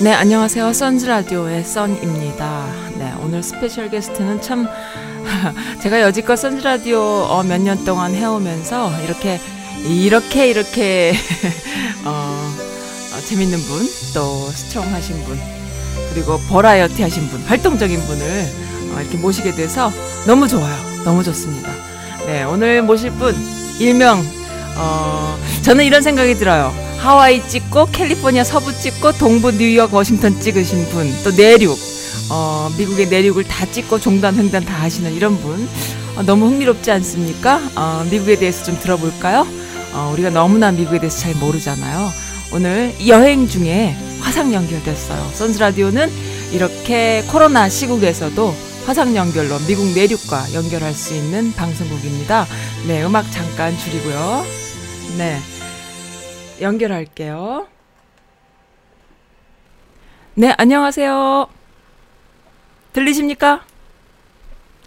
네, 안녕하세요. Sun's Radio의 Sun입니다. 네, 오늘 special guest는 참 제가 여지껏 Sun's Radio 어, 몇 년 동안 해오면서 이렇게 이렇게 이렇게 어, 어, 재밌는 분, 또 strong하신 분, 그리고 버라이어티 하신 분, 활동적인 분을 어, 이렇게 모시게 돼서 너무 좋아요. 너무 좋습니다. 네, 오늘 모실 분 일명 어, 저는 이런 생각이 들어요. 하와이 찍고 캘리포니아 서부 찍고 동부 뉴욕 워싱턴 찍으신 분 또 내륙 어, 미국의 내륙을 다 찍고 종단 횡단 다 하시는 이런 분 어, 너무 흥미롭지 않습니까? 어, 미국에 대해서 좀 들어볼까요? 어, 우리가 너무나 미국에 대해서 잘 모르잖아요. 오늘 여행 중에 화상 연결됐어요. 선즈 라디오는 이렇게 코로나 시국에서도 화상 연결로 미국 내륙과 연결할 수 있는 방송국입니다. 네, 음악 잠깐 줄이고요. 네. 연결할게요. 네, 안녕하세요. 들리십니까?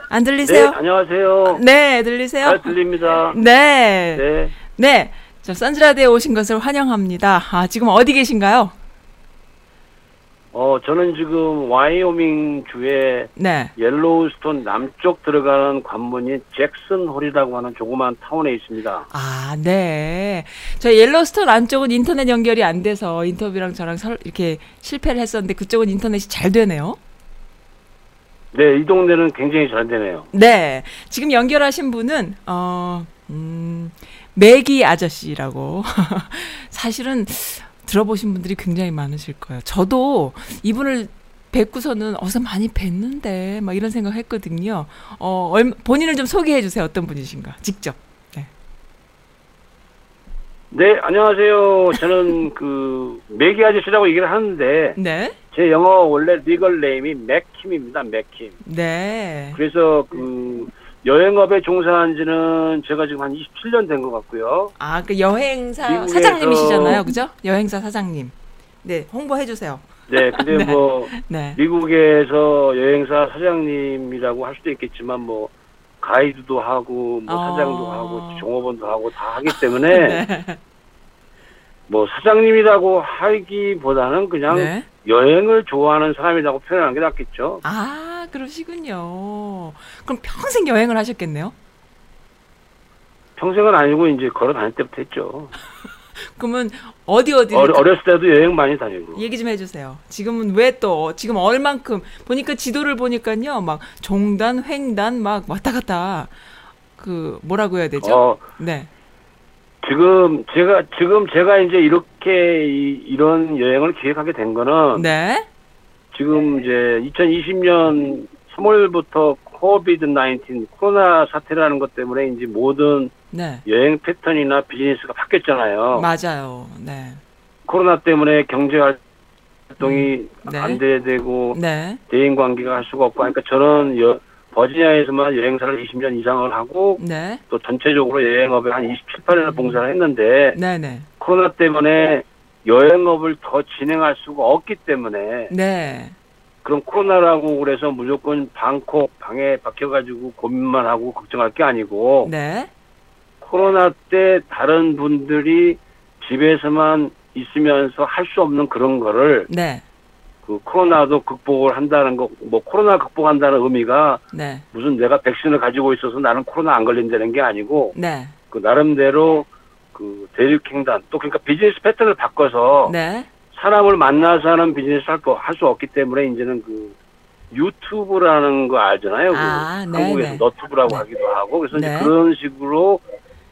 안 네, 들리세요? 안녕하세요. 네, 들리세요? 잘 들립니다. 네. 네. 네. 저 써니 라디오에 오신 것을 환영합니다. 아, 지금 어디 계신가요? 어, 저는 지금 와이오밍 주의 네. 옐로우스톤 남쪽 들어가는 관문인 잭슨 홀이라고 하는 조그만 타운에 있습니다. 아, 네. 저 옐로스톤 안쪽은 인터넷 연결이 안 돼서 인터뷰랑 저랑 설, 이렇게 실패를 했었는데 그쪽은 인터넷이 잘 되네요. 네, 이 동네는 굉장히 잘 되네요. 네. 지금 연결하신 분은, 어, 음, 매기 아저씨라고. 사실은 들어보신 분들이 굉장히 많으실 거예요. 저도 이분을 뵙고서는 어서 많이 뵀는데, 막 이런 생각 했거든요. 어, 얼, 본인을 좀 소개해 주세요. 어떤 분이신가. 직접. 네. 네, 안녕하세요. 저는 그 매기 아저씨라고 얘기를 하는데 네. 제 영어 원래 리걸 네임이 맥킴입니다. 맥킴. 네. 그래서 그 여행업에 종사한 지는 제가 지금 한 27년 된 것 같고요. 아, 그 여행사 사장님이시잖아요. 그죠? 여행사 사장님. 네, 홍보해 주세요. 네, 근데 네. 뭐 네. 미국에서 여행사 사장님이라고 할 수도 있겠지만 뭐 가이드도 하고 뭐 어. 사장도 하고 종업원도 하고 다 하기 때문에 네. 뭐 사장님이라고 하기보다는 그냥 네. 여행을 좋아하는 사람이라고 표현하는 게 낫겠죠. 아, 그러시군요. 그럼 평생 여행을 하셨겠네요? 평생은 아니고 이제 걸어 다닐 때부터 했죠. 그러면 어디 어디 어렸을 때도 여행 많이 다니고. 얘기 좀 해주세요. 지금은 왜 또 지금 얼만큼 보니까 지도를 보니까요, 막 종단, 횡단 막 왔다 갔다 그 뭐라고 해야 되죠? 어, 네, 지금 제가 지금 제가 이제 이렇게 이, 이런 여행을 기획하게 된 거는 네, 지금 이제 2020년 3월부터 코비드 19 코로나 사태라는 것 때문에 이제 모든 네, 여행 패턴이나 비즈니스가 바뀌었잖아요. 맞아요. 네, 코로나 때문에 경제 활동이 네. 안 돼야 되고 네, 대인 관계가 할 수가 없고 그러니까 저는 여, 버지니아에서만 여행사를 20년 이상을 하고 네, 또 전체적으로 여행업에 한 27, 8년을 봉사를 했는데 네, 네, 코로나 때문에 여행업을 더 진행할 수가 없기 때문에 네, 그럼 코로나라고 그래서 무조건 방콕 방에 박혀가지고 고민만 하고 걱정할 게 아니고 네, 코로나 때 다른 분들이 집에서만 있으면서 할 수 없는 그런 거를 네, 그 코로나도 극복을 한다는 거 뭐 코로나 극복한다는 의미가 네, 무슨 내가 백신을 가지고 있어서 나는 코로나 안 걸린다는 게 아니고 네, 그 나름대로 그 대륙횡단 또 그러니까 비즈니스 패턴을 바꿔서 네, 사람을 만나서 하는 비즈니스 할거할 수 없기 때문에 이제는 그 유튜브라는 거 알잖아요. 그 아, 네, 한국에서 네. 너튜브라고 네. 하기도 하고 그래서 네. 이제 그런 식으로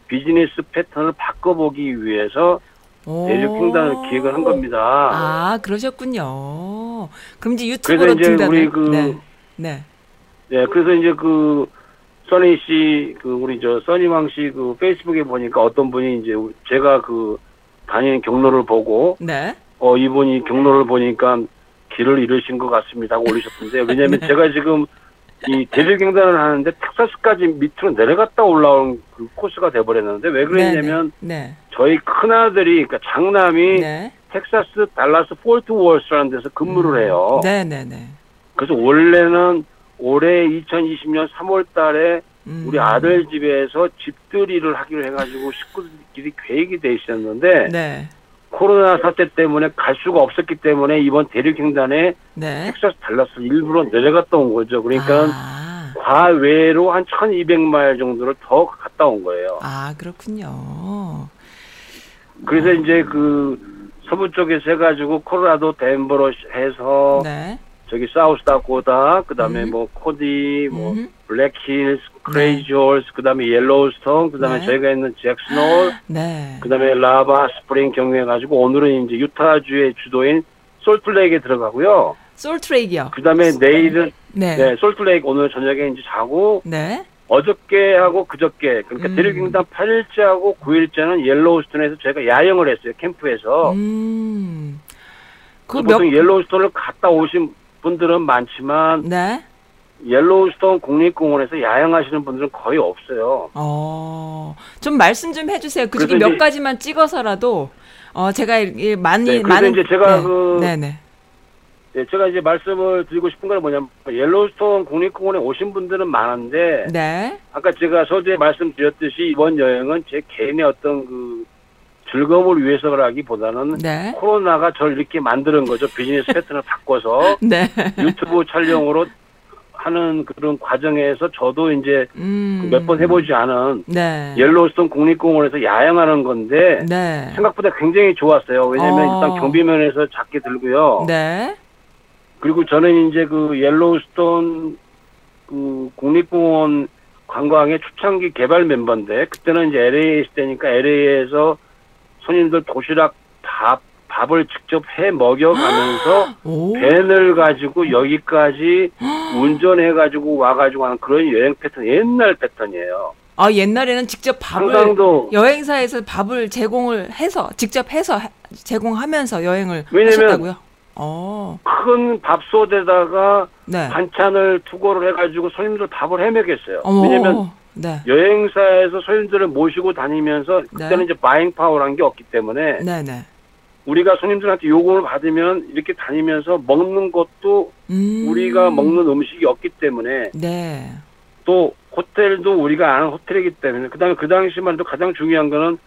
비즈니스 패턴을 바꿔보기 위해서 오. 대륙횡단을 기획을 한 겁니다. 아, 그러셨군요. 그럼 이제 유튜브로 그래서 이제 등단을. 우리 그 네, 네, 네, 그래서 이제 그 써니 씨, 그 우리 저 써니왕 씨 그 페이스북에 보니까 어떤 분이 이제 제가 그 다니는 경로를 보고 네, 어 이분이 경로를 보니까 길을 잃으신 것 같습니다 하고 올리셨던데 왜냐면 네. 제가 지금 이 대륙횡단을 하는데 텍사스까지 밑으로 내려갔다 올라온 그 코스가 돼버렸는데 왜 그랬냐면 네, 저희 큰아들이 그러니까 장남이 네, 텍사스 달라스 포트 워스라는 데서 근무를 해요. 네, 네, 네, 그래서 원래는 올해 2020년 3월 달에 음. 우리 아들 집에서 집들이를 하기로 해가지고 식구들끼리 계획이 돼 있었는데 네. 코로나 사태 때문에 갈 수가 없었기 때문에 이번 대륙횡단에 네. 텍사스 달라스 일부러 내려갔다 온 거죠. 그러니까 아, 과외로 한 1200마일 정도를 더 갔다 온 거예요. 아 그렇군요. 그래서 이제 그 서부 쪽에서 해가지고 콜로라도 덴버로 해서 네. 저기 사우스 다코타 그다음에 음. 뭐 코디 뭐 음. 블랙힐스 크레이지 홀스 그다음에 옐로우스톤 그다음에 네. 저희가 있는 잭슨홀 네. 그다음에 라바 스프링 경유해 가지고 오늘은 이제 유타주의 주도인 솔트레이크에 들어가고요. 솔트레이크요. 그다음에 내일은 네. 네, 솔트레이크 오늘 저녁에 이제 자고 네. 어저께 하고 그저께 그러니까 음. 대륙횡단 8일째하고 9일째는 옐로우스톤에서 저희가 야영을 했어요 캠프에서 음. 그 그래서 몇, 보통 옐로우스톤을 갔다 오신 분들은 많지만 네. 옐로우스톤 국립공원에서 야영하시는 분들은 거의 없어요. 어, 좀 말씀 좀 해주세요. 그 중에 몇 이제- 가지만 찍어서라도, 어, 제가 이 많이, 네, 많은. 이제 제가 네. 그- 네네. 네, 제가 이제 말씀을 드리고 싶은 건 뭐냐면 옐로우스톤 국립공원에 오신 분들은 많은데 네. 아까 제가 서두에 말씀드렸듯이 이번 여행은 제 개인의 어떤 그 즐거움을 위해서라기보다는 네. 코로나가 저를 이렇게 만드는 거죠. 비즈니스 패턴을 바꿔서 네. 유튜브 촬영으로 하는 그런 과정에서 저도 이제 음. 몇번 해보지 않은 네. 옐로우스톤 국립공원에서 야영하는 건데 네. 생각보다 굉장히 좋았어요. 왜냐면 어. 일단 경비면에서 작게 들고요. 네. 그리고 저는 이제 그 옐로우스톤 그 국립공원 관광의 초창기 개발 멤버인데 그때는 이제 LA에 있을 때니까 LA에서 손님들 도시락 밥 밥을 직접 해 먹여가면서 오. 밴을 가지고 여기까지 운전해 가지고 와 가지고 하는 그런 여행 패턴 옛날 패턴이에요. 아, 옛날에는 직접 밥을. 상당도 여행사에서 밥을 제공을 해서, 직접 해서 하- 제공하면서 여행을 왜냐면- 하셨다고요? 어. 큰 밥솥에다가 네. 반찬을 투고를 해가지고 손님들 밥을 해 먹였어요. 어머. 왜냐면 네. 여행사에서 손님들을 모시고 다니면서 그때는 네. 이제 마잉 파워란 게 없기 때문에 네네. 우리가 손님들한테 요금을 받으면 이렇게 다니면서 먹는 것도 음. 우리가 먹는 음식이 없기 때문에 네. 또 호텔도 우리가 아는 호텔이기 때문에 그다음에 그 당시만 해도 가장 중요한 거는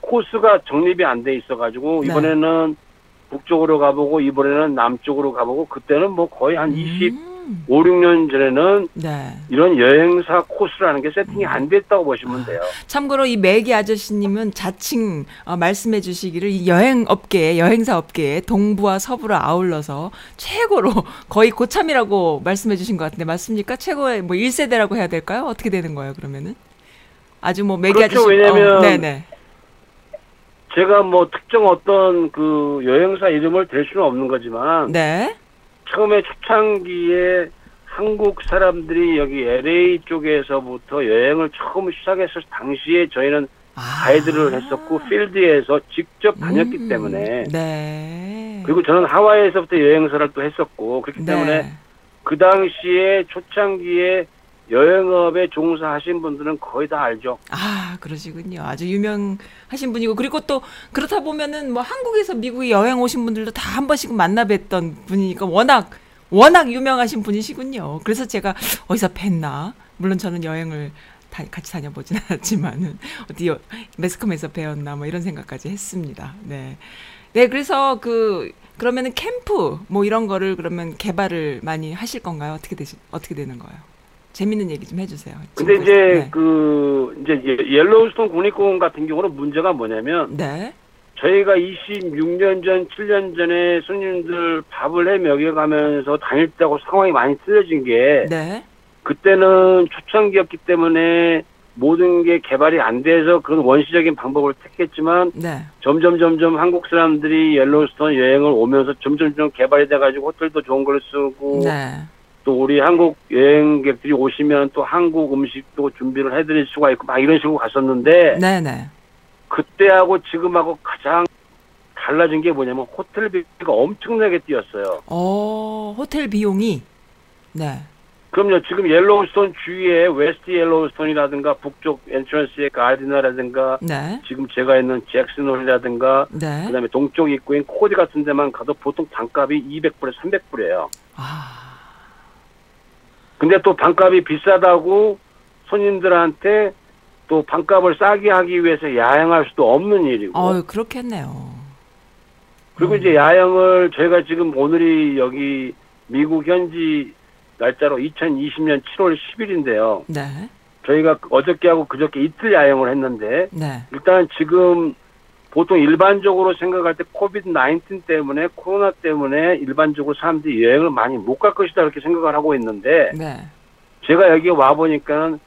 코스가 정립이 안 돼 있어가지고 네. 이번에는 북쪽으로 가보고 이번에는 남쪽으로 가보고 그때는 뭐 거의 한 20, 음. 5, 6년 전에는 네. 이런 여행사 코스라는 게 세팅이 안 됐다고 보시면 돼요. 참고로 이 매기 아저씨님은 자칭 어, 말씀해 주시기를 이 여행 업계에 여행사 업계에 동부와 서부를 아울러서 최고로 거의 고참이라고 말씀해 주신 것 같은데 맞습니까? 최고의 뭐 1세대라고 해야 될까요? 어떻게 되는 거예요, 그러면은? 아주 뭐 매기 그렇죠. 아저씨 왜냐면 네네. 제가 뭐 특정 어떤 그 여행사 이름을 댈 수는 없는 거지만 네. 처음에 초창기에 한국 사람들이 여기 LA 쪽에서부터 여행을 처음 시작했을 당시에 저희는 아. 가이드를 했었고 필드에서 직접 다녔기 음, 때문에 네. 그리고 저는 하와이에서부터 여행사를 또 했었고 그렇기 때문에 네. 그 당시에 초창기에 여행업에 종사하신 분들은 거의 다 알죠. 아, 그러시군요. 아주 유명하신 분이고 그리고 또 그렇다 보면은 뭐 한국에서 미국에 여행 오신 분들도 다 한 번씩 만나 뵀던 분이니까 워낙 워낙 유명하신 분이시군요. 그래서 제가 어디서 뵀나? 물론 저는 여행을 다 같이 다녀보진 않았지만은 어디 여- 매스컴에서 뵀나 뭐 이런 생각까지 했습니다. 네. 네, 그래서 그 그러면은 캠프 뭐 이런 거를 그러면 개발을 많이 하실 건가요? 어떻게 되시 어떻게 되는 거예요? 재밌는 얘기 좀 해주세요. 근데. 이제 네. 그 이제 예- 옐로우스톤 국립공원 같은 경우는 문제가 뭐냐면 네. 저희가 26년 전, 7년 전에 손님들 밥을 해 먹여가면서 다닐 때하고 상황이 많이 틀려진 게 네. 그때는 초창기였기 때문에 모든 게 개발이 안 돼서 그런 원시적인 방법을 택했지만 네. 점점 점점 한국 사람들이 옐로우스톤 여행을 오면서 점점 점 개발이 돼가지고 호텔도 좋은 걸 쓰고 네. 또 우리 한국 여행객들이 오시면 또 한국 음식도 준비를 해드릴 수가 있고 막 이런 식으로 갔었는데 네, 네. 그때하고 지금하고 가장 달라진 게 뭐냐면 호텔비가 엄청나게 뛰었어요. 어, 호텔 비용이 네. 그럼요. 지금 옐로우스톤 주위에 웨스트 옐로우스톤이라든가 북쪽 entrance의 가디나라든가 네. 지금 제가 있는 잭슨홀이라든가 네. 그다음에 동쪽 입구인 코디 같은 데만 가도 보통 방값이 200불에 300불이에요. 아. 근데 또 방값이 비싸다고 손님들한테 또 방값을 싸게 하기 위해서 야영할 수도 없는 일이고. 어, 그렇겠네요. 그리고 음. 이제 야영을 저희가 지금 오늘이 여기 미국 현지 날짜로 2020년 7월 10일인데요. 네. 저희가 어저께하고 그저께 이틀 야영을 했는데 네. 일단 지금 보통 일반적으로 생각할 때 코비드 19 때문에 코로나 때문에 일반적으로 사람들이 여행을 많이 못 갈 것이다 이렇게 생각을 하고 있는데 네. 제가 여기 와 보니까는.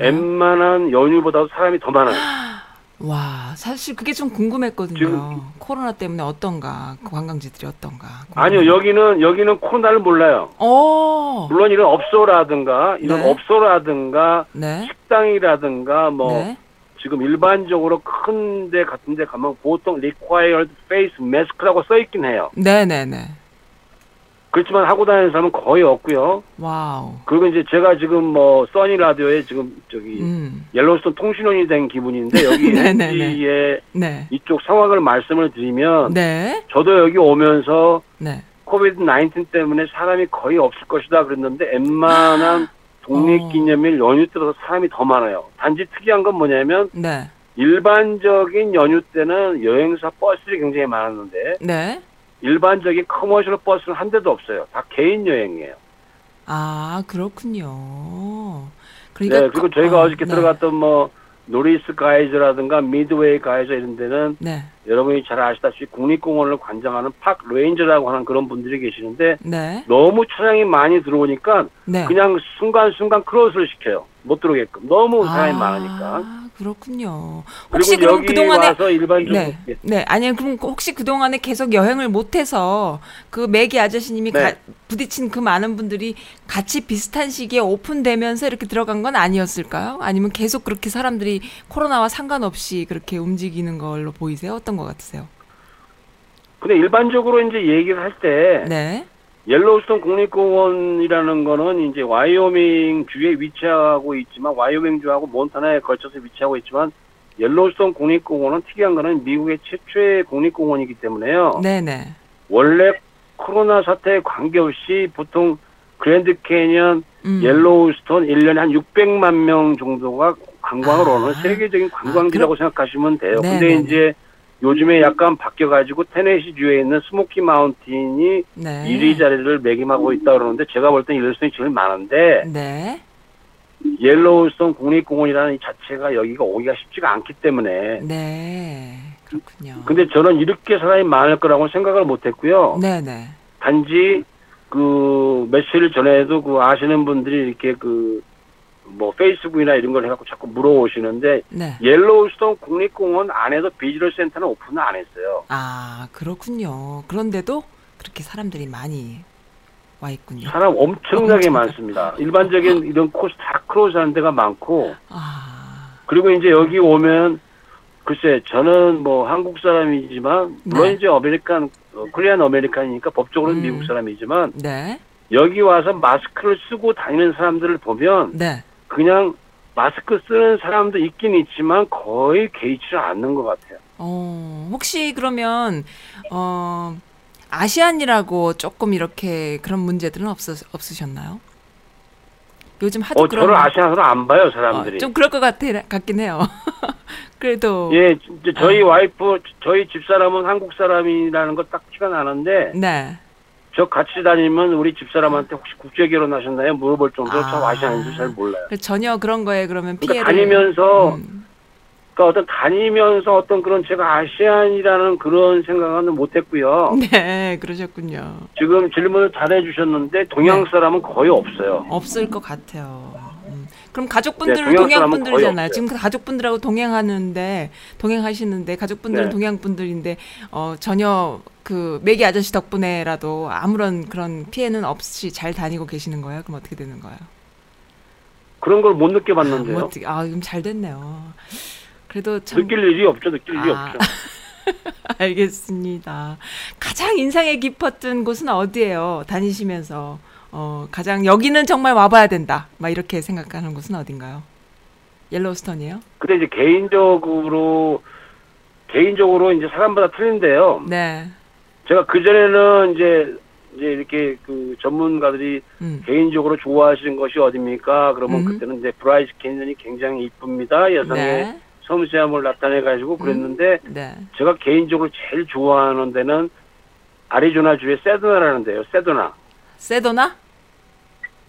웬만한 연휴보다도 사람이 더 많아요. 와, 사실 그게 좀 궁금했거든요. 지금- 코로나 때문에 어떤가, 그 관광지들이 어떤가. 아니요 궁금해요. 여기는 여기는 코로나를 몰라요. 어, 물론 이런 업소라든가 이런 네. 업소라든가 네. 식당이라든가 뭐 네. 지금 일반적으로 큰 데 같은 데 가면 보통 required face mask라고 써 있긴 해요. 네, 네, 네. 그렇지만 하고 다니는 사람은 거의 없고요. wow. 그리고 이제 제가 지금 뭐 써니 라디오에 지금 저기 음. 옐로스톤 통신원이 된 기분인데 여기 네네네. 현지의 네. 이쪽 상황을 말씀을 드리면 네. 저도 여기 오면서 네. COVID 19 때문에 사람이 거의 없을 것이다 그랬는데 웬만한 독립기념일 연휴 때보다 사람이 더 많아요. 단지 특이한 건 뭐냐면 네. 일반적인 연휴 때는 여행사 버스들이 굉장히 많았는데 네. 일반적인 commercial 버스는 한 대도 없어요. 다 개인 여행이에요. 아, 그렇군요. 그러니까 네, 그리고 거- 저희가 어, 어저께 네. 들어갔던 뭐 노리스 가이저라든가 미드웨이 가이저 이런 데는 네. 여러분이 잘 아시다시피 국립공원을 관장하는 park ranger라고 하는 그런 분들이 계시는데 네. 너무 차량이 많이 들어오니까 네. 그냥 순간순간 close를 시켜요. 못 들어오게끔. 너무 사람이 아, 많으니까. 그렇군요. 혹시 그럼 그동안에 와서 일반적으로 네. 네. 아니 그럼 혹시 그동안에 계속 여행을 못 해서 그 매기 아저씨님이 네. 가- 부딪힌 그 많은 분들이 같이 비슷한 시기에 오픈되면서 이렇게 들어간 건 아니었을까요? 아니면 계속 그렇게 사람들이 코로나와 상관없이 그렇게 움직이는 걸로 보이세요? 어떤 것 같으세요? 근데 일반적으로 이제 얘기를 할때 네. 옐로우스톤 국립공원이라는 거는 이제 와이오밍 주에 위치하고 있지만 와이오밍 주하고 몬타나에 걸쳐서 위치하고 있지만 옐로우스톤 국립공원은 특이한 거는 미국의 최초의 국립공원이기 때문에요. 네, 네. 원래 코로나 사태에 관계없이 보통 그랜드 캐니언, 음. 옐로우스톤 1년에 한 600만 명 정도가 관광을 아. 오는 세계적인 관광지라고 생각하시면 돼요. 네, 근데. 이제 요즘에 약간 바뀌어가지고 테네시 주에 있는 스모키 마운틴이 네. 1위 자리를 매김하고 있다 그러는데 제가 볼땐 옐로우스톤이 제일 많은데 네. 옐로우스톤 국립공원이라는 이 자체가 여기가 오기가 쉽지가 않기 때문에 네. 그렇군요. 근데 저는 이렇게 사람이 많을 거라고 생각을 못했고요. 네, 네. 단지 그 며칠 전에도 그 아시는 분들이 이렇게 그 뭐 페이스북이나 이런 걸 해갖고 자꾸 물어오시는데 네. 옐로우스톤 국립공원 안에서 visitor center는 오픈을 안 했어요. 아, 그렇군요. 그런데도 그렇게 사람들이 많이 와 있군요. 사람 엄청나게 엄청나- 많습니다. 일반적인 이런 코스 다 close하는 데가 많고 아, 그리고 이제 여기 오면 글쎄 저는 뭐 한국 사람이지만 물론 네. 이제 American 어, Korean American이니까 법적으로는 음. 미국 사람이지만 네. 여기 와서 마스크를 쓰고 다니는 사람들을 보면 네. 그냥 마스크 쓰는 사람도 있긴 있지만 거의 개의치를 않는 것 같아요. 어, 혹시 그러면 어 아시안이라고 조금 이렇게 그런 문제들은 없으, 없으셨나요? 요즘 하도 어, 저를 아시아로 안 봐요 사람들이. 어, 좀 그럴 것 같아 같긴 해요. 그래도 예, 저희 어. 와이프, 저희 집 사람은 한국 사람이라는 거 딱 티가 나는데, 네. 저 같이 다니면 우리 집사람한테 혹시 국제 결혼하셨나요? 물어볼 정도로 저 아. 아시아인지 잘 몰라요. 그래서 전혀 그런 거에 그러면 피해를 그러니까 다니면서, 음, 그러니까 어떤 다니면서 어떤 그런 제가 아시안이라는 그런 생각은 못 했고요. 네, 그러셨군요. 지금 질문을 잘 해 주셨는데, 동양 네. 사람은 거의 없어요. 없을 것 같아요. 음. 그럼 가족분들은 네, 동양 동양 사람은 거의 분들이잖아요. 없어요. 지금 그 가족분들하고 동행하는데 동행하시는데 가족분들은 네. 동양 분들인데 어 전혀 그 매기 아저씨 덕분에라도 아무런 그런 피해는 없이 잘 다니고 계시는 거예요? 그럼 어떻게 되는 거예요? 그런 걸못뭐 느껴봤는데요. 어떻게 아, 그럼 잘 됐네요. 그래도 참 느낄 일이 없죠, 느낄 일이 아. 없죠. 알겠습니다. 가장 인상에 깊었던 곳은 어디예요? 다니시면서 어 가장 여기는 정말 와봐야 된다. 막 이렇게 생각하는 곳은 어딘가요? 옐로우스톤이에요? 근데 이제 개인적으로, 개인적으로 이제 사람마다 틀린데요. 네, 제가 그 전에는 이제 이제 이렇게 그 전문가들이 음. 개인적으로 좋아하시는 것이 어딥니까? 그러면 음. 그때는 이제 브라이스 캐년이 굉장히 이쁩니다. 여성의 네. 섬세함을 나타내 가지고 그랬는데 네. 제가 개인적으로 제일 좋아하는 데는 아리조나주의 세도나라는 데요. 세도나. 세도나?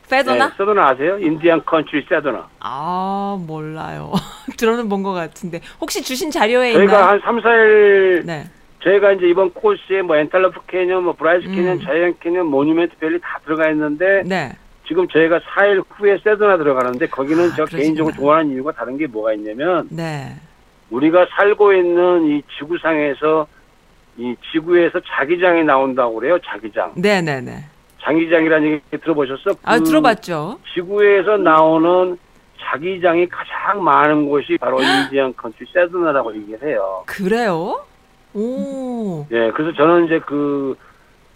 페도나? 네, 세도나 아세요? Indian Country 세도나. 아, 몰라요. 들어는 본 것 같은데. 혹시 주신 자료에 저희가 있나요? 한 3, 4일 네. 저희가 이제 이번 코스에 뭐 앤텔로프 캐년, 뭐 브라이스 캐년, 음. 자이언 캐년, 모뉴멘트 밸리 다 들어가 있는데 네. 지금 저희가 4일 후에 세도나 들어가는데 거기는 아, 그러시구나. 개인적으로 좋아하는 이유가 다른 게 뭐가 있냐면 네. 우리가 살고 있는 이 지구상에서 이 지구에서 자기장이 나온다고 그래요. 자기장. 네, 네, 네. 자기장이라는 얘기 들어보셨어? 아, 그 들어봤죠. 지구에서 나오는 자기장이 가장 많은 곳이 바로 Indian Country 세도나라고 얘기를 해요. 그래요? 오. 예, 그래서 저는 이제 그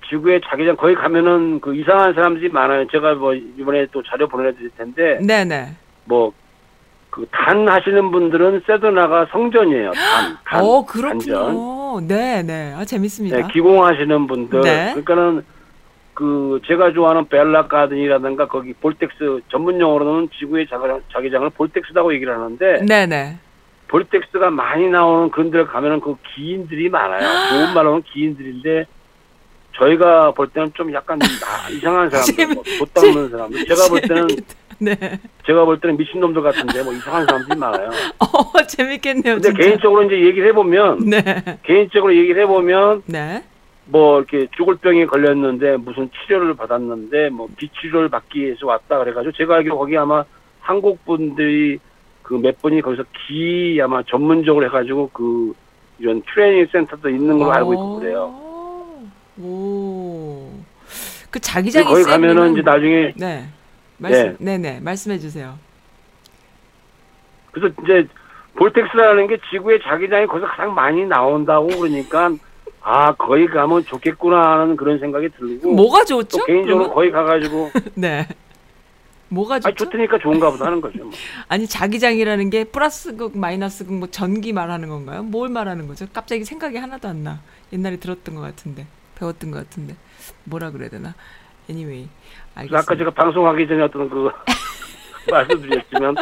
지구의 자기장 거기 가면은 그 이상한 사람들이 많아요. 제가 뭐 이번에 또 자료 보내드릴 텐데 네, 네. 뭐 그 단 하시는 분들은 세도나가 성전이에요. 단, 단, 어, 단전. 그렇군요. 네, 네. 아, 재밌습니다. 네, 기공하시는 분들. 네. 그러니까는 그 제가 좋아하는 벨라 가든이라든가 거기 vortex 전문 용어로는 지구의 자기장, 자기장을 vortex라고 얘기를 하는데 네, 네. 볼텍스가 많이 나오는 그런 데를 가면은 그 기인들이 많아요. 좋은 말로는 기인들인데 저희가 볼 때는 좀 약간 나- 이상한 사람들, 뭐, 못 닦는 사람들. 제가 볼 때는 네. 제가 볼 때는 미친 놈들 같은데 뭐 이상한 사람들이 많아요. 어, 재밌겠네요, 근데 진짜. 개인적으로 이제 얘기를 해보면 네. 개인적으로 얘기를 해보면 네. 뭐 이렇게 죽을 병에 걸렸는데 무슨 치료를 받았는데 뭐 비치료를 받기 위해서 왔다 그래가지고 제가 알기로 거기 아마 한국 분들이 그 몇 분이 거기서 기 아마 전문적으로 해가지고 그 이런 트레이닝 센터도 있는 걸로 알고 있고 그래요. 오. 그 자기장이 거기 가면은 이제 나중에 네. 말씀, 네, 네. 말씀해 주세요. 그래서 이제 볼텍스라는 게 지구의 자기장이 거기서 가장 많이 나온다고 그러니까 아 거기 가면 좋겠구나 하는 그런 생각이 들고 뭐가 좋죠? 또 개인적으로 그러면? 거기 가가지고 네. 뭐가 아 좋죠? 좋다니까 좋은가 보다 하는 거죠. 뭐. 아니 자기장이라는 게 플러스극 마이너스극 뭐 전기 말하는 건가요? 뭘 말하는 거죠? 갑자기 생각이 하나도 안 나. 옛날에 들었던 것 같은데 배웠던 것 같은데 뭐라 그래야 되나? Anyway, 알겠습니다. 아까 제가 방송하기 전에 어떤 그 말씀드렸지만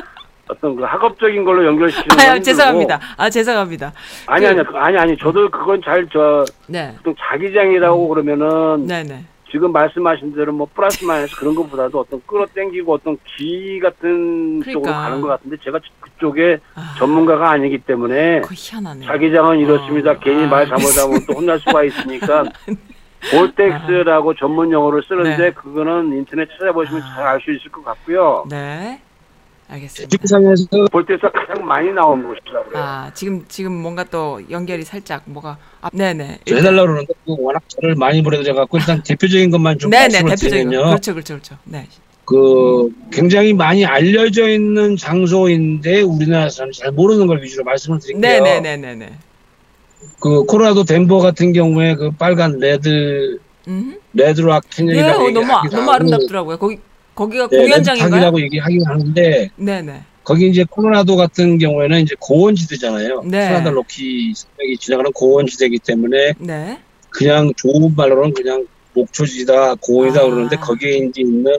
어떤 그 학업적인 걸로 연결시키는 건 아, 죄송합니다. 아 죄송합니다. 아니 그- 아니 아니 아니 저도 그건 잘저 네, 보통 자기장이라고 그러면은 네, 네. 지금 말씀하신 대로 뭐 플러스 마이너스 그런 것보다도 어떤 끌어당기고 어떤 기 같은 쪽으로 그러니까. 가는 것 같은데 제가 그쪽에 아, 전문가가 아니기 때문에. 자기장은 이렇습니다. 어, 괜히 아, 말 잘못하면 또 혼날 수가 있으니까 vortex라고 전문 용어를 쓰는데 네. 그거는 인터넷 찾아보시면 아. 잘알 수 있을 것 같고요. 네, 알겠습니다. 지구상에서 vortex가 가장 많이 나온 곳이라고 그래요. 아 지금 지금 뭔가 또 연결이 살짝 뭐가 아, 네네. 좀 해달라고 그러는데 그 워낙 저를 많이 보내드려 갖고 일단 대표적인 것만 좀 네네 말씀을 대표적인 거. 그렇죠 그렇죠 그렇죠. 네. 그 굉장히 많이 알려져 있는 장소인데 우리나라에서는 잘 모르는 걸 위주로 말씀을 드릴게요. 네네네네네. 그 코로라도 덴버 같은 경우에 그 빨간 레드 음. 레드락 네, 캐년이라고 어, 너무 아- 너무 아름답더라고요. 거기 거기가 네, 공연장인가요? 레드락이라고 얘기하긴 하는데 네네. 거기 이제 코로라도 같은 경우에는 이제 고원지대잖아요. 네. 캐나다 로키 산맥이 지나가는 고원지대이기 때문에 네. 그냥 좋은 말로는 그냥 목초지다 고원이다 아. 그러는데 거기에 이제 있는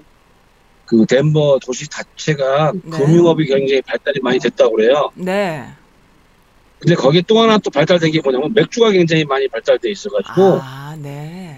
그 덴버 도시 자체가 네. 금융업이 굉장히 발달이 많이 됐다고 그래요. 네. 근데 거기에 또 하나 또 발달된 게 뭐냐면 맥주가 굉장히 많이 발달돼 있어가지고 아 네.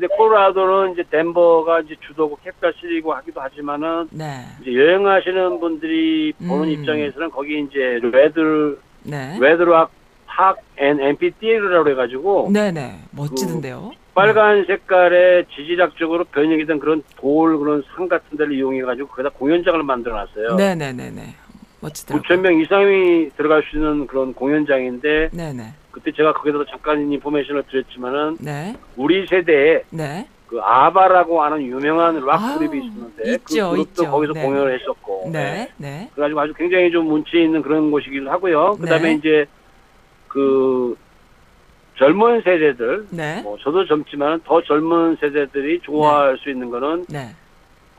근데 콜로라도는 이제 덴버가 이제 주도고 capital city라고 하기도 하지만은 네. 이제 여행하시는 분들이 보는 음. 입장에서는 거기 이제 레드 네. 레드락 Park and Amphitheatre라고 해가지고 네네. 멋지던데요. 빨간 색깔의 지질학적으로 변형이 된 그런 돌 그런 산 같은 데를 이용해가지고 거기다 공연장을 만들어놨어요. 네네네네. 멋지더라고요. 9천 명 이상이 들어갈 수 있는 그런 공연장인데 네네. 그때 제가 거기다도 잠깐 information을 드렸지만은 네. 우리 세대에 네. 그 아바라고 하는 유명한 락 그룹이 있었는데 있죠, 그 그룹도 있죠. 거기서 네. 공연을 했었고 네. 네. 그래가지고 아주 굉장히 좀 운치 있는 그런 곳이기도 하고요. 그다음에 네. 이제 그 젊은 세대들 네. 뭐 저도 젊지만 더 젊은 세대들이 좋아할 수 있는 거는 네.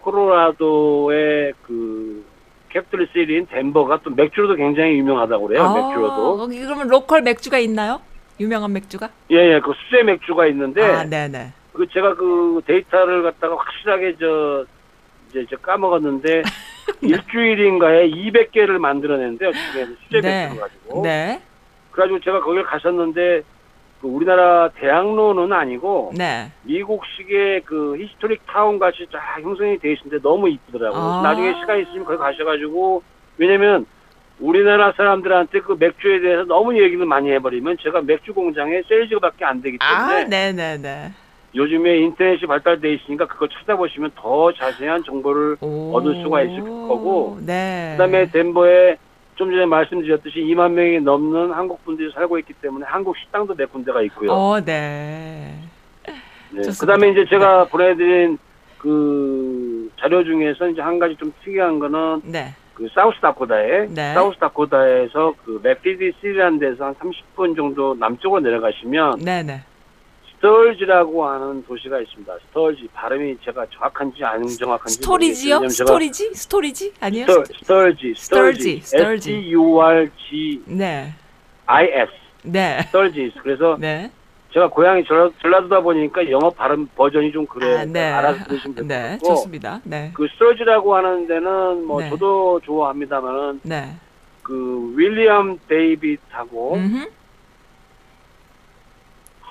콜로라도의 그 capital city인 덴버가 또 맥주로도 굉장히 유명하다고 그래요. 아, 맥주로도. 거기 그러면 local 맥주가 있나요? 유명한 맥주가? 예, 예. 그 수제 맥주가 있는데 아, 네네. 그 제가 그 데이터를 갖다가 확실하게 저 이제 저 까먹었는데 일주일인가에 200개를 만들어냈는데요. 수제 네. 배트를 가지고. 네. 그래가지고 제가 거기를 갔었는데 그 우리나라 대학로는 아니고 네. 미국식의 그 historic town 같이 쫙 형성이 돼 있는데 너무 이쁘더라고요. 아. 나중에 시간 있으면 거기 가셔가지고 왜냐면 우리나라 사람들한테 그 맥주에 대해서 너무 얘기를 많이 해버리면 제가 맥주 공장에 세일즈맨밖에 안 되기 때문에 아, 네, 네, 네. 요즘에 인터넷이 발달돼 있으니까 그거 찾아보시면 더 자세한 정보를 오. 얻을 수가 있을 거고, 네. 그다음에 덴버에 좀 전에 말씀드렸듯이 2만 명이 넘는 한국 분들이 살고 있기 때문에 한국 식당도 몇 군데가 있고요. 어, 네. 네. 좋습니다. 그다음에 이제 제가 보내드린 그 자료 중에서 이제 한 가지 좀 특이한 거는 네. 그 사우스 다코다에 네. 사우스 다코다에서 그 래피드 시티라는 데서 한 30분 정도 남쪽으로 내려가시면 네, 네. 스털지라고 하는 도시가 있습니다. 스털지 발음이 제가 정확한지 안 정확한지 스토리지요? 스토리지? 스토리지? 스털지, 스털지, 스털지. S U R G 네. I S, 네. 스털지. 그래서 네. 제가 고향이 전라, 전라도다 보니까 영어 발음 버전이 좀 그래요. 아, 네. 알아서 들으시면 될것 네. 같고. 좋습니다. 네. 그 스털지라고 하는 데는 뭐 네. 저도 좋아합니다만은 네. 그 윌리엄 데이빗하고 음흠.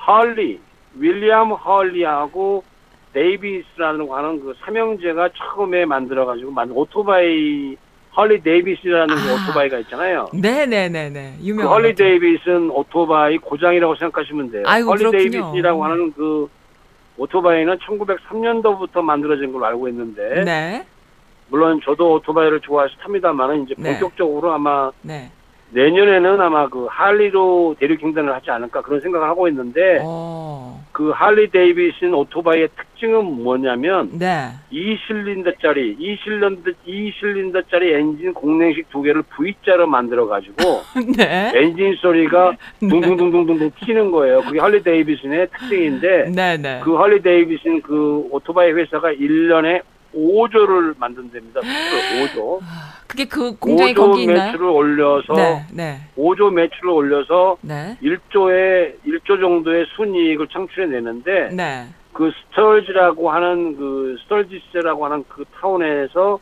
할리, 윌리엄 할리하고 데이비스라는 거 하는 그 삼형제가 처음에 만들어가지고 만든 오토바이 할리 데이비슨이라는 그 아. 오토바이가 있잖아요. 네, 네, 네, 네. 그 할리. 데이비슨은 오토바이 고장이라고 생각하시면 돼요. 아이고, 할리 그렇군요. 데이비슨이라고 하는 그 오토바이는 1903년도부터 만들어진 걸로 알고 있는데 네. 물론 저도 오토바이를 좋아해서 탑니다만은 이제 네. 본격적으로 아마 네. 내년에는 아마 그 할리로 대륙 횡단을 하지 않을까 그런 생각을 하고 있는데 어. 그 할리 데이비슨 오토바이의 특징은 뭐냐면 네. 2실린더짜리 2실린더 2실린더짜리 엔진 공랭식 두 개를 V자로 만들어 가지고 네. 엔진 소리가 둥둥둥둥둥 튀는 거예요. 그게 할리 데이비슨의 특징인데 네, 네. 그 할리 데이비슨 그 오토바이 회사가 1년에 5조를 만든답니다. 5조. 그게 그 공장이 5조 거기 있나요? 매출을 올려서 네, 네. 5조 매출을 올려서 네. 1조의 1조 정도의 순이익을 창출해 내는데 네. 그 스털지라고 하는 그 스털지스라고 하는 그 town에서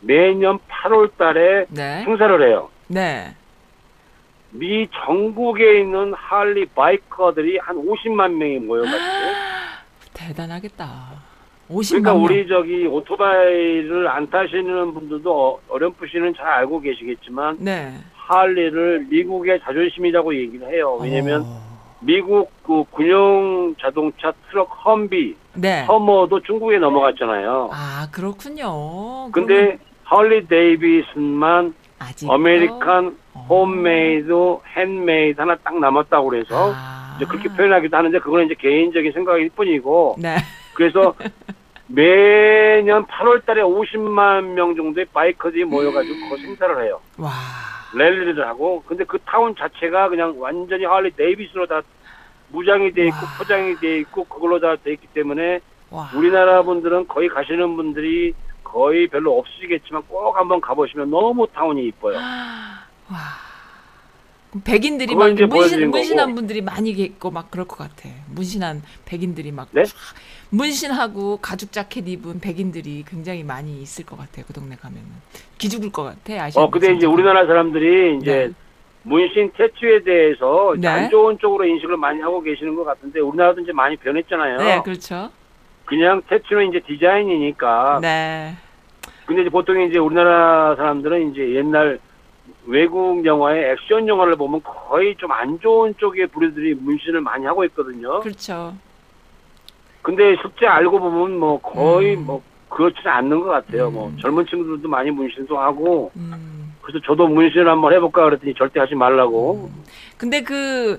매년 8월 달에 네. 행사를 해요. 네. 미 전국에 있는 할리 바이커들이 한 50만 명이 모여가지고 대단하겠다. 50만 그러니까 명. 우리 저기 오토바이를 안 타시는 분들도 어- 어렴풋이는 잘 알고 계시겠지만 네. 할리를 미국의 자존심이라고 얘기를 해요. 왜냐면 어. 미국 그 군용 자동차 트럭 험비, 네. 허머도 중국에 넘어갔잖아요. 아, 그렇군요. 근데 할리 데이비슨만 아직 American homemade, handmade 하나 딱 남았다고 그래서 아. 이제 그렇게 표현하기도 하는데 그거는 이제 개인적인 생각일 뿐이고 네. 그래서 매년 8월 달에 50만 명 정도의 biker들이 모여가지고 그 행사를 해요. 와. 랠리를 하고 근데 그 타운 자체가 그냥 완전히 할리 데이비슨으로 다 무장이 돼 있고 와. 포장이 돼 있고 그걸로 다 돼 있기 때문에 와. 우리나라 분들은 거의 가시는 분들이 거의 별로 없으시겠지만 꼭 한번 가보시면 너무 타운이 이뻐요. 와. 백인들이 막 문신, 문신한 거고. 분들이 많이 있고 막 그럴 것 같아. 문신한 백인들이 막 네? 쫙 문신하고 가죽 자켓 입은 백인들이 굉장히 많이 있을 것 같아요. 그 동네 가면은 기죽을 것 같아. 아시아. 어, 근데 이제 우리나라 사람들이 이제 네. 문신 태투에 대해서 네. 안 좋은 쪽으로 인식을 많이 하고 계시는 것 같은데 우리나라도 이제 많이 변했잖아요. 네, 그렇죠. 그냥 태투는 이제 디자인이니까. 네. 근데 이제 보통 이제 우리나라 사람들은 이제 옛날 외국 영화의 액션 영화를 보면 거의 좀 안 좋은 쪽의 부류들이 문신을 많이 하고 있거든요. 그렇죠. 근데 실제 알고 보면 뭐 거의 음. 뭐 그렇지는 않는 것 같아요. 뭐 음. 젊은 친구들도 많이 문신도 하고 음. 그래서 저도 문신을 한번 해볼까 그랬더니 절대 하지 말라고. 근데 그, 그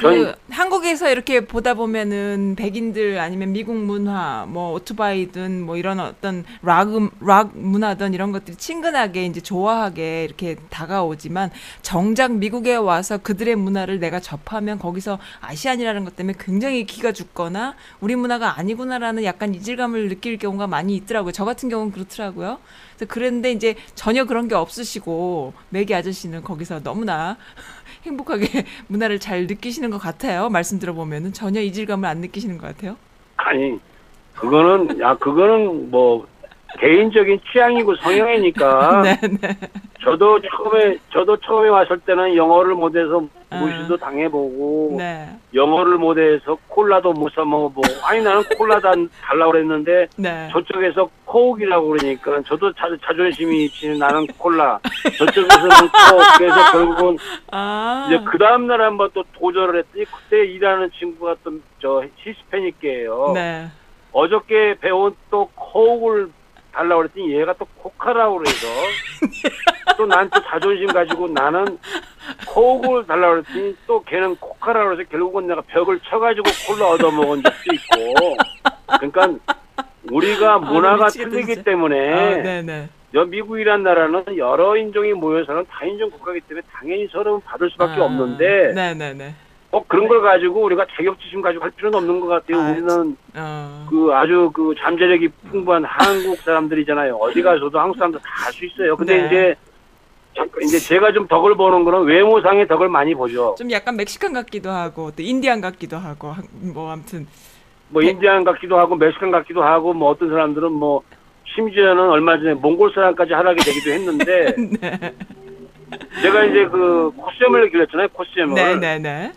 저희 한국에서 이렇게 보다 보면은 백인들 아니면 미국 문화 뭐 오토바이든 뭐 이런 어떤 락, 음- 락 문화든 이런 것들이 친근하게 이제 좋아하게 이렇게 다가오지만 정작 미국에 와서 그들의 문화를 내가 접하면 거기서 아시안이라는 것 때문에 굉장히 기가 죽거나 우리 문화가 아니구나라는 약간 이질감을 느낄 경우가 많이 있더라고요. 저 같은 경우는 그렇더라고요. 그래서 그랬는데 이제 전혀 그런 게 없으시고 매기 아저씨는 거기서 너무나 행복하게 문화를 잘 느끼시는 것 같아요. 말씀 들어보면은 전혀 이질감을 안 느끼시는 것 같아요. 아니 그거는 야 그거는 뭐 개인적인 취향이고 성향이니까 네, 네. 저도 처음에 저도 처음에 왔을 때는 영어를 못해서 아. 무시도 당해보고 네. 영어를 못해서 콜라도 못 사 먹어보고 아니 나는 콜라도 안 달라고 그랬는데 네. 저쪽에서 코옥이라고 그러니까 저도 자, 자존심이 있지 나는 콜라 저쪽에서는 코옥 그래서 결국은 아. 이제 그 다음 날 한번 또 도전을 했더니 그때 일하는 친구가 또 저 히스패닉계예요 네. 어저께 배운 또 코옥을 달라고 그랬더니 얘가 또 코카라고 그래서 또 난 또 자존심 가지고 나는 코옥을 달라고 그랬더니 또 걔는 코카라고 그래서 결국은 내가 벽을 쳐가지고 콜라 얻어먹은 적도 있고 그러니까 우리가 문화가 미치겠다, 틀리기 진짜. 때문에 아, 네, 네. 여 미국이란 나라는 여러 인종이 모여 사는 다인종 국가이기 때문에 당연히 서로 받을 수밖에 아, 없는데 네, 네, 네. 꼭 그런 걸 가지고 우리가 자격지심 가지고 할 필요는 없는 것 같아요. 아, 우리는 어. 그 아주 그 잠재력이 풍부한 한국 사람들이잖아요. 어디 가서도 한국 사람들 다 할 수 있어요. 근데 네. 이제 이제 제가 좀 덕을 보는 거는 외모상의 덕을 많이 보죠. 좀 약간 멕시칸 같기도 하고 또 인디안 같기도 하고 한- 뭐 아무튼 뭐 인디안 같기도 하고 멕시칸 같기도 하고 뭐 어떤 사람들은 뭐 심지어는 얼마 전에 몽골 사람까지 하락이 되기도 했는데 네. 제가 이제 그 코스염을 길렀잖아요. 코스염을. 네, 네, 네.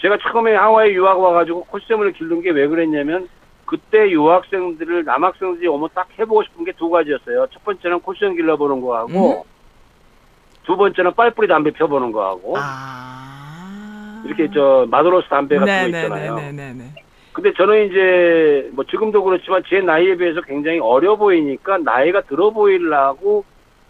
제가 처음에 하와이 유학 와가지고 코스염을 기른 게 왜 그랬냐면 그때 유학생들을 남학생들이 오면 딱 해보고 싶은 게 두 가지였어요. 첫 번째는 코스염 길러보는 거 하고 두 번째는 빨뿌리 담배 펴보는 거 하고 아. 이렇게 저 마도로스 담배 같은 네, 거 네, 있잖아요. 네, 네, 네. 근데 저는 이제 뭐 지금도 그렇지만 제 나이에 비해서 굉장히 어려 보이니까 나이가 들어 보이려고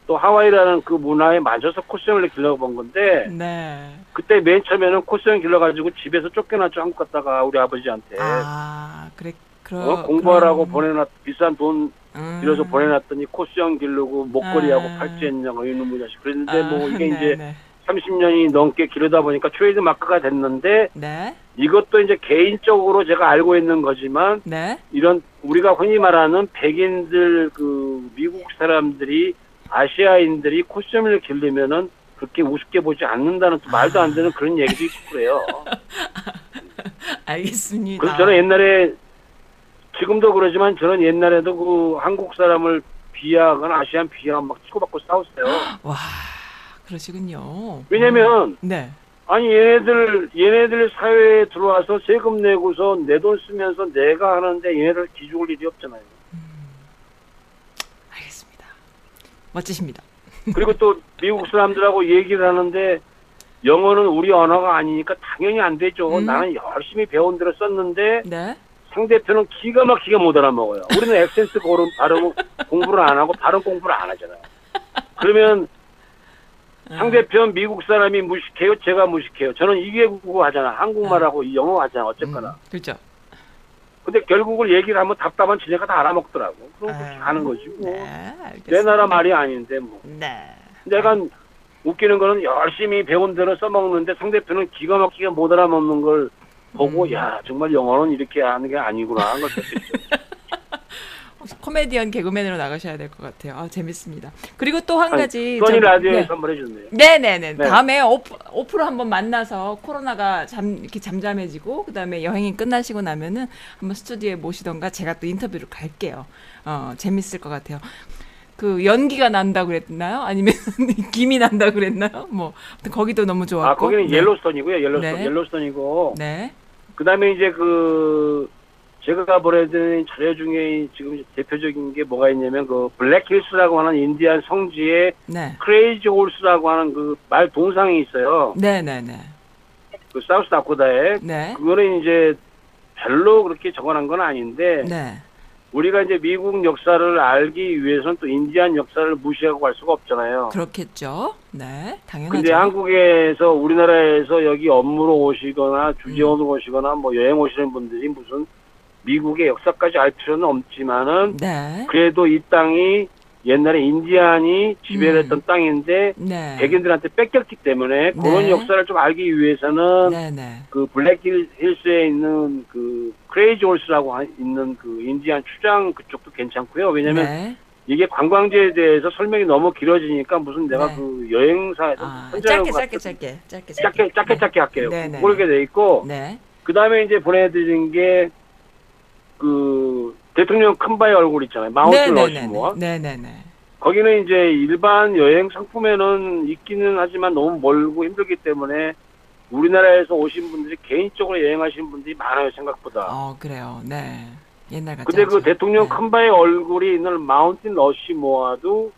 또 하와이라는 그 문화에 맞춰서 콧수염을 길러본 건데 네. 그때 맨 처음에는 콧수염 길러가지고 집에서 쫓겨났죠 한국 갔다가 우리 아버지한테 아, 그래. 그러, 어, 공부하라고 그럼- 보내놨 비싼 돈 음. 들여서 보내놨더니 콧수염 기르고 목걸이하고 아. 팔찌 했냐고 이놈의 자식 그랬는데 아, 뭐 이게 네, 이제 네. 30년이 넘게 기르다 보니까 트레이드 마크가 됐는데 네. 이것도 이제 개인적으로 제가 알고 있는 거지만 네. 이런 우리가 흔히 말하는 백인들 그 미국 사람들이 아시아인들이 코스염을 기르면은 그렇게 우습게 보지 않는다는 또 말도 안 되는 그런 얘기도 있고 그래요. 알겠습니다. 그래서 저는 옛날에 지금도 그러지만 저는 옛날에도 그 한국 사람을 비하하거나 아시안 비하하고 막 치고받고 싸웠어요. 와, 그러시군요. 왜냐면 네. 아니 얘네들 얘네들 사회에 들어와서 세금 내고서 내 돈 쓰면서 내가 하는데 얘네들 기죽을 일이 없잖아요. 알겠습니다. 멋지십니다. 그리고 또 미국 사람들하고 얘기를 하는데 영어는 우리 언어가 아니니까 당연히 안 되죠. 음. 나는 열심히 배운 대로 썼는데 네. 상대편은 기가 막히게 못 알아먹어요. 우리는 액센트 고름 발음 공부를 안 하고 발음 공부를 안 하잖아요. 그러면 상대편 미국 사람이 무식해요, 제가 무식해요. 저는 이게 국어 하잖아. 한국말하고 이 영어 하잖아. 어쨌거나. 음, 그렇죠. 근데 결국은 얘기를 하면 답답한 지네가 다 알아먹더라고. 그럼 그렇게 아, 하는 거지 뭐. 네, 알겠습니다. 내 나라 말이 아닌데 뭐. 네. 내가 웃기는 거는 열심히 배운 대로 써먹는데 상대편은 기가 막히게 못 알아먹는 걸 보고 음. 야 정말 영어는 이렇게 하는 게 아니구나 하는 걸 느꼈죠. 코미디언 개그맨으로 나가셔야 될 것 같아요. 아, 재밌습니다. 그리고 또 한 가지 좀- 라디오에 네. 선물해 줬네요. 네네네. 네. 다음에 오프, 오프로 한번 만나서 코로나가 잠, 이렇게 잠잠해지고, 그 다음에 여행이 끝나시고 나면은 한번 스튜디오에 모시던가 제가 또 인터뷰를 갈게요. 어, 재밌을 것 같아요. 그 연기가 난다 그랬나요? 아니면 김이 난다 그랬나요? 뭐, 거기도 너무 좋았고. 아 거기는 네. 옐로스톤이고요. 옐로스톤, 네. 옐로스톤이고 네. 그다음에 이제 그 제가 보내드린 자료 중에 지금 대표적인 게 뭐가 있냐면 그 블랙힐스라고 하는 인디안 성지에 네. 크레이지 홀스라고 하는 그 말 동상이 있어요. 네네네. 그 사우스 다코다에 네. 그거는 이제 별로 그렇게 적어놓은 건 아닌데 네. 우리가 이제 미국 역사를 알기 위해서는 또 인디안 역사를 무시하고 갈 수가 없잖아요. 그렇겠죠. 네. 당연하죠. 근데 한국에서 우리나라에서 여기 업무로 오시거나 주재원으로 음. 오시거나 뭐 여행 오시는 분들이 무슨 미국의 역사까지 알 필요는 없지만은 네. 그래도 이 땅이 옛날에 인디안이 지배를 음. 했던 땅인데 네. 백인들한테 뺏겼기 때문에 그런 네. 역사를 좀 알기 위해서는 네네. 그 블랙힐스에 있는 그 크레이지 홀스라고 하- 있는 그 인디안 추장 그쪽도 괜찮고요. 왜냐면 네. 이게 관광지에 대해서 설명이 너무 길어지니까 무슨 내가 네. 그 여행사에서 아, 짧게, 짧게, 같은- 짧게, 짧게, 짧게 짧게 짧게 할게요. 네, 네. 그렇게 돼 있고 네. 그 다음에 이제 보내드린 게 그 대통령 큰바위 얼굴 있잖아요. 마운트 네네네. 러시모어. 네네네. 거기는 이제 일반 여행 상품에는 있기는 하지만 너무 멀고 힘들기 때문에 우리나라에서 오신 분들이 개인적으로 여행하시는 분들이 많아요 생각보다. 어 그래요. 네. 옛날 같지 근데 그. 대통령 네. 큰바위 얼굴이 있는 마운틴 러시모아도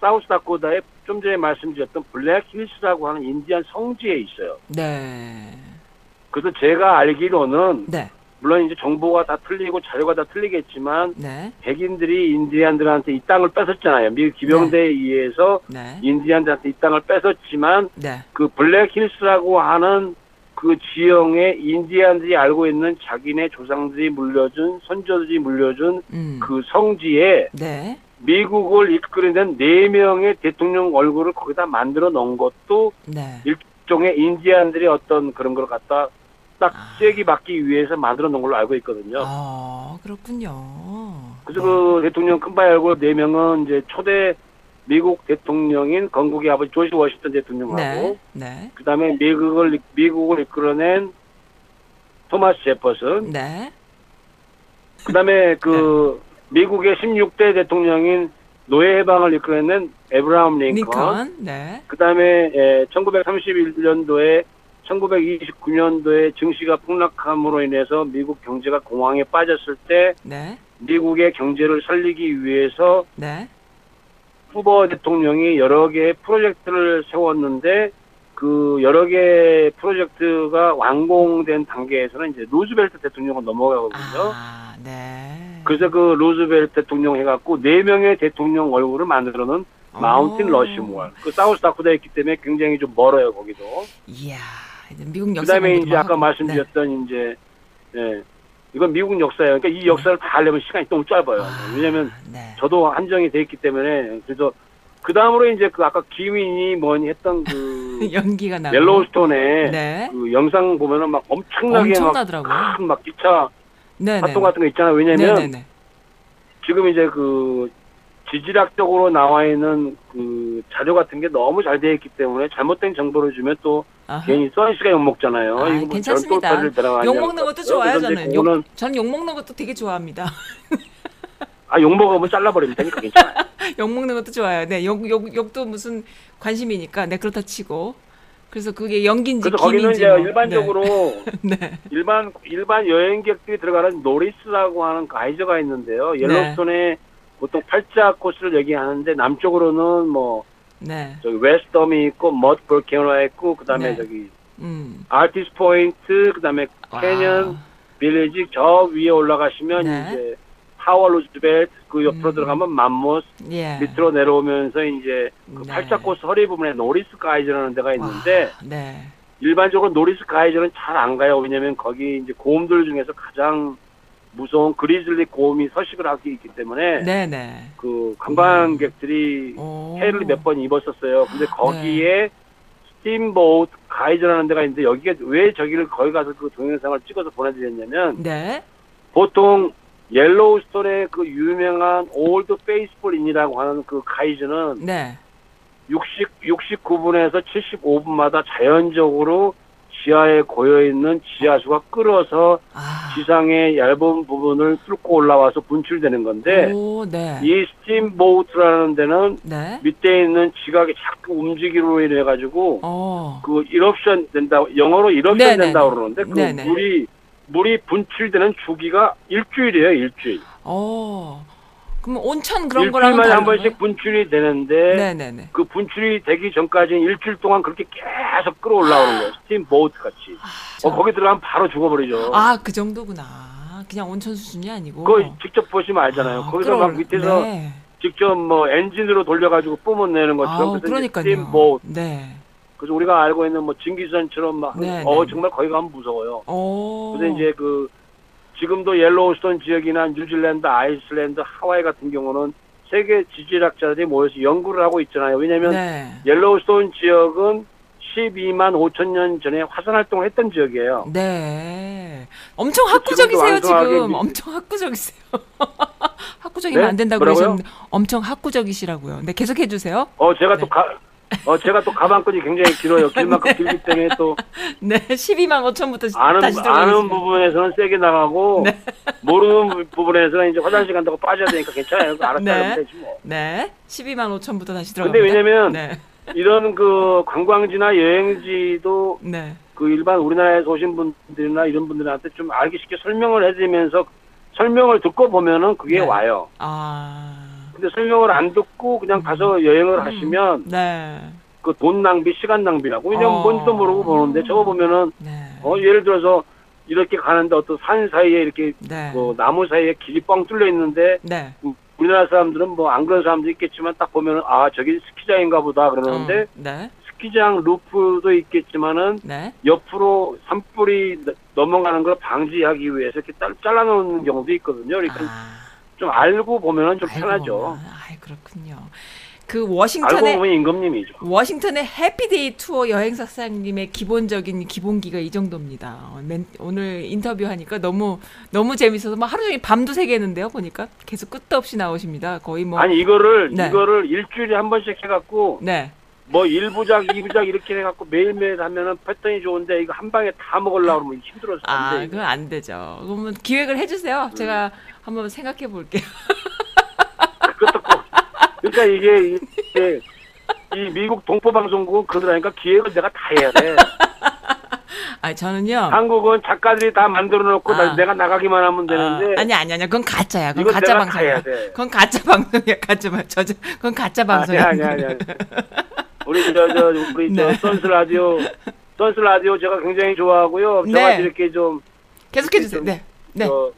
사우스 다코다에 좀 전에 말씀드렸던 블랙 힐스라고 하는 인디안 성지에 있어요. 네. 그래서 제가 알기로는 네. 물론 이제 정보가 다 틀리고 자료가 다 틀리겠지만 네. 백인들이 인디안들한테 이 땅을 뺏었잖아요. 미국 기병대에 의해서 네. 인디안들한테 이 땅을 뺏었지만 네. 그 블랙 힐스라고 하는 그 지형에 인디안들이 알고 있는 자기네 조상들이 물려준 선조들이 물려준 음. 그 성지에 네. 미국을 이끌어낸 네 명의 대통령 얼굴을 거기다 만들어 놓은 것도 네. 일종의 인디안들이 어떤 그런 걸 갖다 딱 아. 받기 위해서 만들어 놓은 걸로 알고 있거든요. 아, 그렇군요. 그래서 그 대통령 큰바의 얼굴 네 명은 이제 초대 미국 대통령인 건국의 아버지 조지 워싱턴 대통령하고 네. 네. 그다음에 미국을 미국을 이끌어낸 토마스 제퍼슨 네. 그다음에 그 미국의 16대 대통령인 노예 해방을 이끌어낸 에브라함 링컨, 링컨. 네. 그다음에 에, 1931년도에 1929년도에 증시가 폭락함으로 인해서 미국 경제가 공황에 빠졌을 때 네. 미국의 경제를 살리기 위해서 네. 후보 대통령이 여러 개의 프로젝트를 세웠는데 그 여러 개의 프로젝트가 완공된 단계에서는 이제 루즈벨트 대통령은 넘어가거든요. 아, 네. 그래서 그 루즈벨트 대통령 해갖고 네 명의 대통령 얼굴을 만들어 놓은 마운틴 오. 러시모어. 그 사우스 다코다에 있기 때문에 굉장히 좀 멀어요 거기도. 이야, 미국 역사 그다음에 이제 아까 하고. 말씀드렸던 이제 예 이건 미국 역사예요. 그러니까 이 역사를 다 하려면 시간이 너무 짧아요. 네. 아, 왜냐하면 네. 저도 한정이 돼 있기 때문에 그래서 그 다음으로 이제 그 아까 기민이 뭐니 했던 그 연기가 나고. 옐로우스톤에 네. 그 영상 보면은 막 엄청나게 엄청나더라고요. 막큰막 기차 네, 네. 활동 같은 거 있잖아요. 왜냐면 네, 네, 네. 지금 이제 그 지질학적으로 나와 있는 그 자료 같은 게 너무 잘 되어 있기 때문에 잘못된 정보를 주면 또 아하. 괜히 써니 씨가 욕먹잖아요. 아, 뭐 괜찮습니다. 욕먹는 것도 좋아요, 저는. 욕, 저는 욕먹는 것도 되게 좋아합니다. 아, 욕먹으면 잘라버리면 되니까 괜찮아요. 욕먹는 것도 좋아요. 네, 욕, 욕, 욕도 무슨 관심이니까. 네, 그렇다 치고. 그래서 그게 연기인지 그래서 거기는 이제 뭐. 일반적으로 네. 네. 일반 일반 여행객들이 들어가는 노리스라고 하는 geyser가 있는데요. 옐로스톤에 보통 팔자 코스를 얘기하는데 남쪽으로는 뭐 네. 저기 웨스트 썸이 있고 머드 볼케노가 있고 그다음에 네. 저기 음. 아티스트 포인트 그다음에 와. 캐년 빌리지 저 위에 올라가시면 네. 이제 타워 루즈벨트 그 옆으로 음. 들어가면 맘모스 예. 밑으로 내려오면서 이제 그 네. 팔자 코스 허리 부분에 노리스 geyser라는 데가 있는데 와, 네. 일반적으로 노리스 geyser는 잘 안 가요. 왜냐면 거기 이제 곰들 중에서 가장 무서운 grizzly 곰이 서식을 하고 있기 때문에 네, 네. 그 관광객들이 오. 해를 몇 번 입었었어요. 근데 거기에 스팀보트 geyser라는 데가 있는데 여기에 왜 저기를 거기 가서 그 동영상을 찍어서 보내드렸냐면 네. 보통 옐로우스톤의 그 유명한 올드 페이스풀이라고 하는 그 geyser는 네. 60, 69분에서 75분마다 자연적으로 지하에 고여 있는 지하수가 끓어서 아. 지상의 얇은 부분을 뚫고 올라와서 분출되는 건데 오, 네. 이 스팀 보트라는 데는 네. 밑에 있는 지각이 자꾸 움직임으로 인해 가지고 어. 그 eruption 된다 영어로 eruption 네네네. 된다고 그러는데 그 네네. 물이 물이 분출되는 주기가 일주일이에요 일주일 어. 그럼 온천 그런 거랑 일주일만에 한 번씩? 분출이 되는데 네, 네, 네. 그 분출이 되기 전까지는 일주일 동안 그렇게 계속 끓어올라오는 거예요 steamboat 같이 저- 어, 거기 들어가면 바로 죽어버리죠 아, 그 정도구나. 그냥 온천 수준이 아니고. 그거 직접 보시면 알잖아요 아, 거기서 막 끓어올- 밑에서 네. 직접 뭐 엔진으로 돌려가지고 뿜어내는 것처럼 아, 그래서 이제 그러니까요. steamboat 네. 그래서 우리가 알고 있는 뭐 증기선처럼 막, 네, 어, 네. 정말 거기 가면 무서워요. 오. 그래서 이제 그, 지금도 옐로우스톤 지역이나 뉴질랜드, 아이슬란드, 하와이 같은 경우는 세계 지질학자들이 모여서 연구를 하고 있잖아요. 왜냐면 네. 옐로우스톤 지역은 12만 5천 년 전에 화산 활동을 했던 지역이에요. 네. 엄청 학구적이세요, 지금. 엄청 학구적이세요. 학구적이면 네? 안 된다고? 그러셨는데 엄청 학구적이시라고요. 네, 계속 해 주세요. 어, 제가 네. 또 가, 어, 제가 또 가방끈이 굉장히 길어요. 길만큼 길기 때문에 또 네, 12만 5천부터 아는 다시 아는. 부분에서는 세게 나가고 모르는 부분에서는 이제 화장실 간다고 빠져야 되니까 괜찮아요. 알아서 네. 하면 되지 뭐. 네, 12만 5천부터 다시 근데 들어갑니다. 왜냐면 네, 이런 그 관광지나 여행지도 네, 그 일반 우리나라에서 오신 분들이나 이런 분들한테 좀 알기 쉽게 설명을 해드리면서 설명을 듣고 보면은 그게 네. 와요. 아, 근데 설명을 안 듣고 그냥 가서 여행을 하시면 네, 그 돈 낭비, 시간 낭비라고. 왜냐면 어. 뭔지도 모르고 보는데 저거 보면은 네, 어 예를 들어서 이렇게 가는데 어떤 산 사이에 이렇게 네, 그 나무 사이에 길이 뻥 뚫려 있는데 네, 우리나라 사람들은 뭐 안 그런 사람도 있겠지만 딱 보면은 아 저기 스키장인가 보다 그러는데 어, 네, 스키장 루프도 있겠지만은 네, 옆으로 산불이 너- 넘어가는 걸 방지하기 위해서 이렇게 잘- 잘라놓는 경우도 있거든요. 그러니까 아, 좀 알고 보면은 좀 알고 편하죠. 아, 그렇군요. 그 워싱턴의 보면 임금님이죠. 워싱턴의 해피데이 투어 여행사사님의 기본적인 기본기가 이 정도입니다. 오늘 인터뷰하니까 너무 너무 재밌어서 막 하루 종일 밤도 새겠는데요. 보니까 계속 끝도 없이 나오십니다. 거의 뭐 아니 이거를 네. 이거를 일주일에 한 번씩 해갖고 네. 뭐 1부작, 2부작 이렇게 해갖고 매일매일 하면은 패턴이 좋은데 이거 한 방에 다 먹으려고 그러면 힘들어서 안 아, 돼. 그건 안 되죠. 그러면 기획을 해주세요. 제가 한번 생각해 볼게요. 그것도 꼭. 그러니까 이게, 이게 이 미국 동포방송국은 그러라니까 기획을 내가 다 해야 돼. 아, 저는요. 한국은 작가들이 다 만들어 놓고 아. 나- 내가 나가기만 하면 되는데 아, 아니 아니 아니 그건 가짜야. 그건 가짜 방송이야. 돼. 그건 가짜 방송이야. 가짜 방. 저, 저 그건 가짜 방송이야. 아니 아니. 아니. 우리 저저 우리 네. 저 선스 라디오 선스 라디오 제가 굉장히 좋아하고요. 네. 제가 이렇게 좀 계속해 주세요. 좀- 네. 네. 저,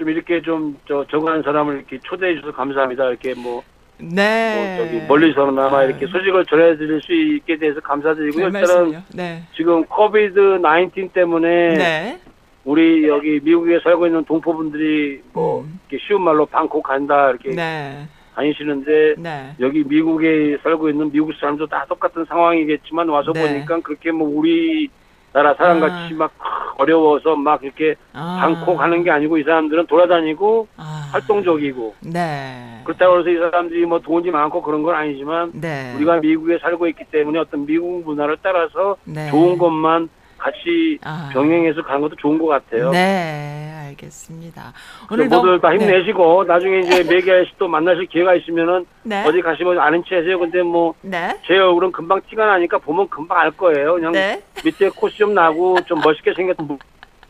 좀 이렇게 좀저 저거하는 사람을 이렇게 초대해 주셔서 감사합니다. 이렇게 뭐, 네. 뭐 저기 멀리서나마 아. 이렇게 소식을 전해드릴 수 있게 돼서 감사드리고요. 일단은 말씀이요. 네. 지금 코비드 19 때문에 네. 우리 여기 미국에 살고 있는 동포분들이 뭐 음. 이렇게 쉬운 말로 방콕 간다 이렇게 네. 다니시는데 네. 여기 미국에 살고 있는 미국 사람도 다 똑같은 상황이겠지만 와서 네. 보니까 그렇게 뭐 우리 나라 사람같이 아. 막 어려워서 막 이렇게 아. 방콕 하는 게 아니고 이 사람들은 돌아다니고 아. 활동적이고 네. 그렇다고 해서 이 사람들이 뭐 돈이 많고 그런 건 아니지만 네. 우리가 미국에 살고 있기 때문에 어떤 미국 문화를 따라서 네. 좋은 것만 같이 아. 병행해서 가는 것도 좋은 것 같아요. 네, 알겠습니다. 오늘 오늘 모두들 다 네. 힘내시고 나중에 이제 매기아 씨또 만나실 기회가 있으면은 네. 어디 가시면 아는 체 하세요. 근데 뭐제 네. 얼굴은 금방 티가 나니까 보면 금방 알 거예요. 그냥 네. 밑에 코스 좀 나고 좀 멋있게 생겼던 분.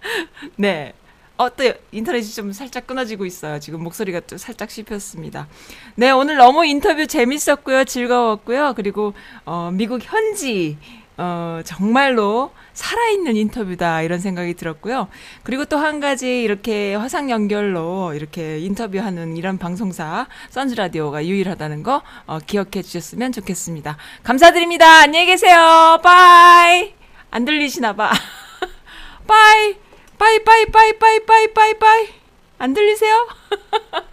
네. 어, 또 인터넷이 좀 살짝 끊어지고 있어요. 지금 목소리가 또 살짝 씹혔습니다. 네, 오늘 너무 인터뷰 재밌었고요. 즐거웠고요. 그리고 어, 미국 현지 어, 정말로 살아있는 인터뷰다 이런 생각이 들었고요. 그리고 또 한 가지 이렇게 화상 연결로 이렇게 인터뷰하는 이런 방송사 선즈 라디오가 유일하다는 거 어, 기억해 주셨으면 좋겠습니다. 감사드립니다. 안녕히 계세요. bye. 안 들리시나 봐. bye. bye bye bye bye bye bye bye. 안 들리세요?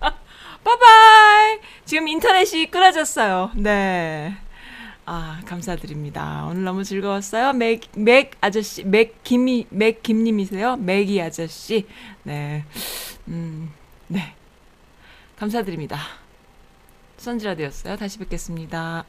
bye. 지금 인터넷이 끊어졌어요. 네. 아 감사드립니다. 오늘 너무 즐거웠어요. 맥, 맥 아저씨, 맥 김이 맥 김님이세요. 맥이 아저씨. 네, 음, 네 감사드립니다. 선지라디였어요. 다시 뵙겠습니다.